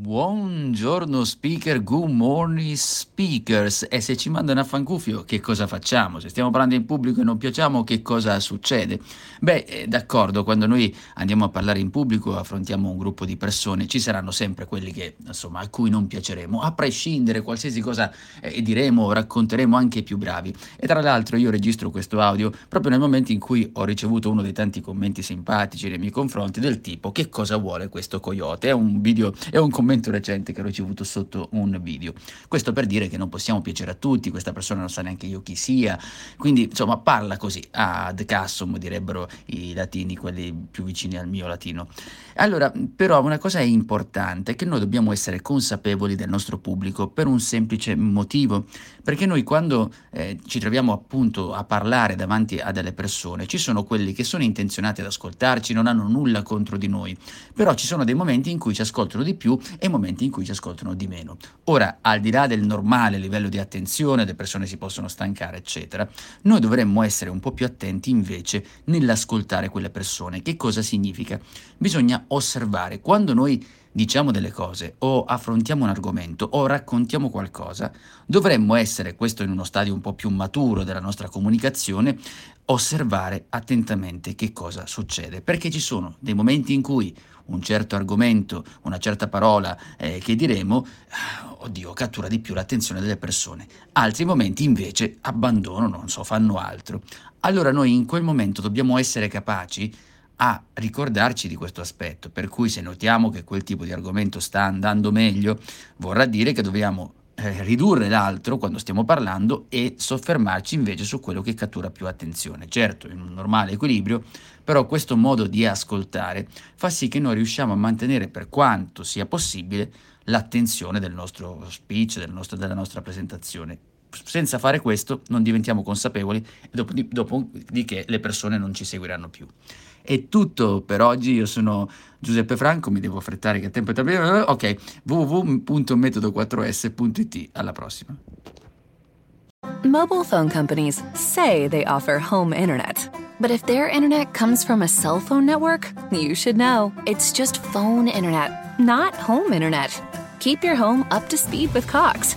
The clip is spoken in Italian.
Buongiorno speaker, good morning speakers. E se ci mandano a fancuffio, che cosa facciamo? Se stiamo parlando in pubblico e non piacciamo, che cosa succede? Beh, eh, d'accordo, quando noi andiamo a parlare in pubblico, affrontiamo un gruppo di persone, ci saranno sempre quelli che, insomma, a cui non piaceremo, a prescindere qualsiasi cosa eh, diremo racconteremo, anche i più bravi. E tra l'altro io registro questo audio proprio nel momento in cui ho ricevuto uno dei tanti commenti simpatici nei miei confronti del tipo che cosa vuole questo coyote? È un video, è un commento commento recente che ho ricevuto sotto un video. Questo per dire che non possiamo piacere a tutti, questa persona non sa neanche io chi sia, quindi insomma parla così, ad cassum direbbero i latini, quelli più vicini al mio latino. Allora, però una cosa è importante, che noi dobbiamo essere consapevoli del nostro pubblico per un semplice motivo, perché noi quando eh, ci troviamo appunto a parlare davanti a delle persone, ci sono quelli che sono intenzionati ad ascoltarci, non hanno nulla contro di noi, però ci sono dei momenti in cui ci ascoltano di più e momenti in cui ci ascoltano di meno. Ora, al di là del normale livello di attenzione, le persone si possono stancare, eccetera, noi dovremmo essere un po' più attenti invece nell'ascoltare quelle persone. Che cosa significa? Bisogna osservare quando noi diciamo delle cose o affrontiamo un argomento o raccontiamo qualcosa, dovremmo essere, questo in uno stadio un po' più maturo della nostra comunicazione, osservare attentamente che cosa succede, perché ci sono dei momenti in cui un certo argomento, una certa parola eh, che diremo, ah, oddio, cattura di più l'attenzione delle persone. Altri momenti invece abbandonano, non so, fanno altro. Allora noi in quel momento dobbiamo essere capaci a ricordarci di questo aspetto, per cui se notiamo che quel tipo di argomento sta andando meglio, vorrà dire che dobbiamo eh, ridurre l'altro quando stiamo parlando e soffermarci invece su quello che cattura più attenzione. Certo, in un normale equilibrio, però questo modo di ascoltare fa sì che noi riusciamo a mantenere per quanto sia possibile l'attenzione del nostro speech, del nostro, della nostra presentazione. Senza fare questo non diventiamo consapevoli e dopo, dopodiché le persone non ci seguiranno più. È tutto per oggi, io sono Giuseppe Franco, mi devo affrettare che tempo è Ok, www.metodo4s.it, alla prossima. Mobile phone companies say they offer home internet. But if their internet comes from a cell phone network, you should know. It's just phone internet, not home internet. Keep your home up to speed with Cox.